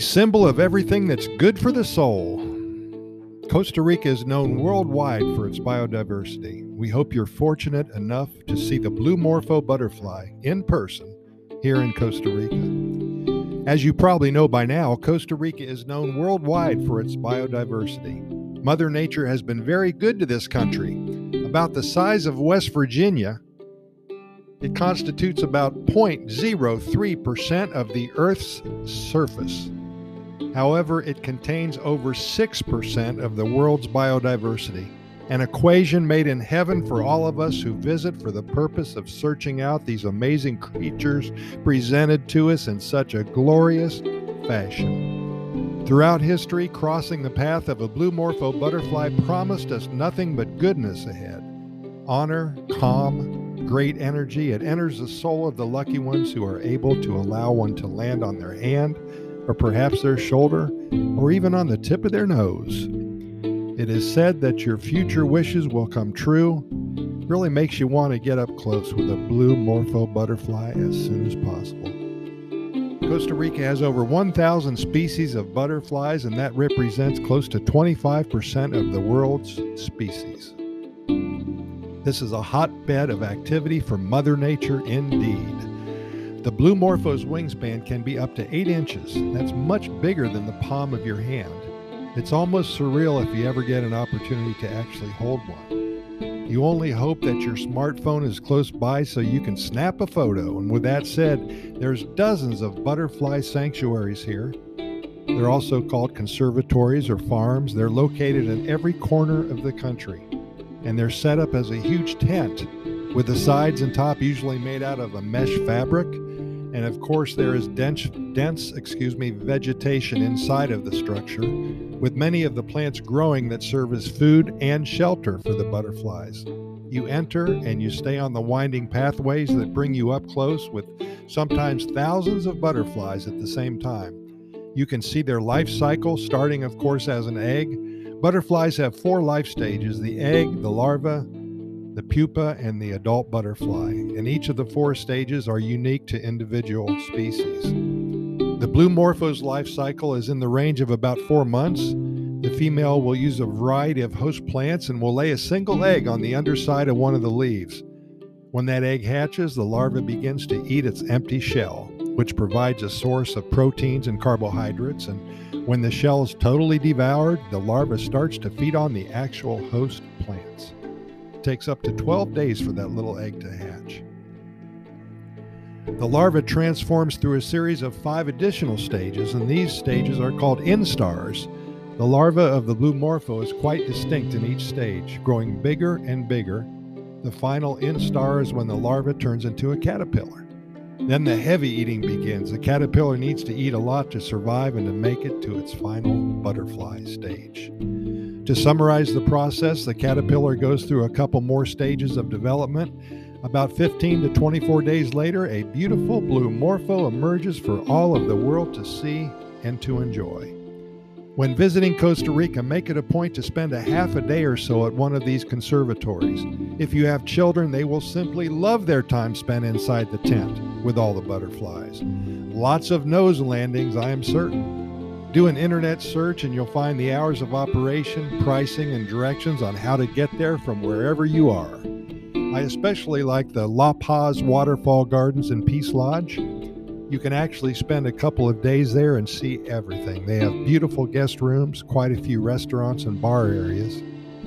symbol of everything that's good for the soul. Costa Rica is known worldwide for its biodiversity. We hope you're fortunate enough to see the blue morpho butterfly in person here in Costa Rica. As you probably know by now, Costa Rica is known worldwide for its biodiversity. Mother Nature has been very good to this country. About the size of West Virginia, it constitutes about 0.03% of the Earth's surface. However, it contains over 6% of the world's biodiversity, an equation made in heaven for all of us who visit for the purpose of searching out these amazing creatures presented to us in such a glorious fashion. Throughout history, crossing the path of a blue morpho butterfly promised us nothing but goodness ahead honor, calm, great energy. It enters the soul of the lucky ones who are able to allow one to land on their hand or perhaps their shoulder, or even on the tip of their nose. It is said that your future wishes will come true. Really makes you want to get up close with a blue morpho butterfly as soon as possible. Costa Rica has over 1,000 species of butterflies, and that represents close to 25% of the world's species. This is a hotbed of activity for Mother Nature indeed. The Blue Morpho's wingspan can be up to 8 inches. That's much bigger than the palm of your hand. It's almost surreal if you ever get an opportunity to actually hold one. You only hope that your smartphone is close by so you can snap a photo. And with that said, there's dozens of butterfly sanctuaries here. They're also called conservatories or farms. They're located in every corner of the country. And they're set up as a huge tent with the sides and top usually made out of a mesh fabric and of course, there is dense, dense, excuse me, vegetation inside of the structure, with many of the plants growing that serve as food and shelter for the butterflies. You enter and you stay on the winding pathways that bring you up close with sometimes thousands of butterflies at the same time. You can see their life cycle, starting, of course, as an egg. Butterflies have four life stages the egg, the larva, the pupa, and the adult butterfly, and each of the four stages are unique to individual species. The blue morpho's life cycle is in the range of about four months. The female will use a variety of host plants and will lay a single egg on the underside of one of the leaves. When that egg hatches, the larva begins to eat its empty shell, which provides a source of proteins and carbohydrates. And when the shell is totally devoured, the larva starts to feed on the actual host plants. It takes up to 12 days for that little egg to hatch. The larva transforms through a series of five additional stages, and these stages are called instars. The larva of the blue morpho is quite distinct in each stage, growing bigger and bigger. The final instar is when the larva turns into a caterpillar. Then the heavy eating begins. The caterpillar needs to eat a lot to survive and to make it to its final butterfly stage. To summarize the process, the caterpillar goes through a couple more stages of development. About 15 to 24 days later, a beautiful blue morpho emerges for all of the world to see and to enjoy. When visiting Costa Rica, make it a point to spend a half a day or so at one of these conservatories. If you have children, they will simply love their time spent inside the tent with all the butterflies. Lots of nose landings, I am certain. Do an internet search and you'll find the hours of operation, pricing, and directions on how to get there from wherever you are. I especially like the La Paz Waterfall Gardens and Peace Lodge. You can actually spend a couple of days there and see everything. They have beautiful guest rooms, quite a few restaurants and bar areas,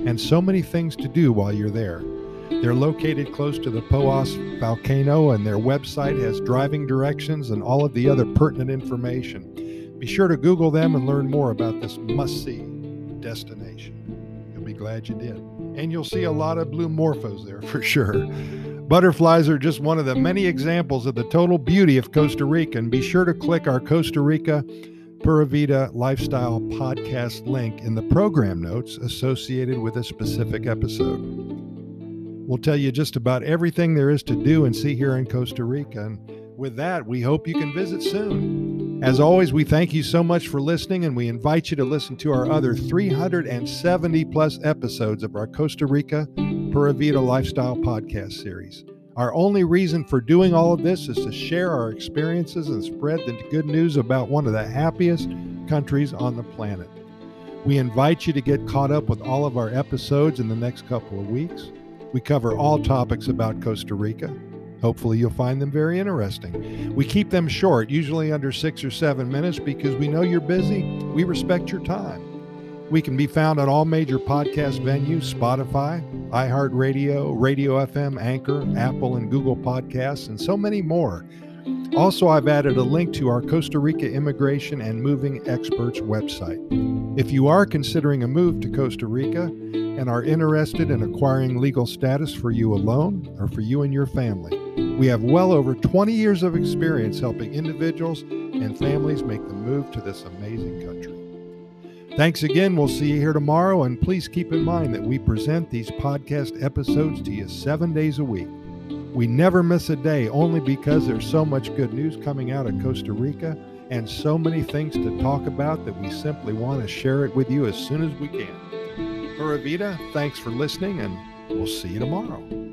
and so many things to do while you're there. They're located close to the Poas volcano, and their website has driving directions and all of the other pertinent information. Be sure to Google them and learn more about this must see destination. You'll be glad you did. And you'll see a lot of blue morphos there for sure. Butterflies are just one of the many examples of the total beauty of Costa Rica. And be sure to click our Costa Rica Pura Vida Lifestyle podcast link in the program notes associated with a specific episode. We'll tell you just about everything there is to do and see here in Costa Rica. And with that, we hope you can visit soon. As always, we thank you so much for listening, and we invite you to listen to our other 370 plus episodes of our Costa Rica Pura Vida Lifestyle podcast series. Our only reason for doing all of this is to share our experiences and spread the good news about one of the happiest countries on the planet. We invite you to get caught up with all of our episodes in the next couple of weeks. We cover all topics about Costa Rica. Hopefully, you'll find them very interesting. We keep them short, usually under six or seven minutes, because we know you're busy. We respect your time. We can be found on all major podcast venues Spotify, iHeartRadio, Radio FM, Anchor, Apple, and Google Podcasts, and so many more. Also, I've added a link to our Costa Rica Immigration and Moving Experts website. If you are considering a move to Costa Rica and are interested in acquiring legal status for you alone or for you and your family, we have well over 20 years of experience helping individuals and families make the move to this amazing country. Thanks again. We'll see you here tomorrow. And please keep in mind that we present these podcast episodes to you seven days a week. We never miss a day only because there's so much good news coming out of Costa Rica and so many things to talk about that we simply want to share it with you as soon as we can. Pura Vida, thanks for listening, and we'll see you tomorrow.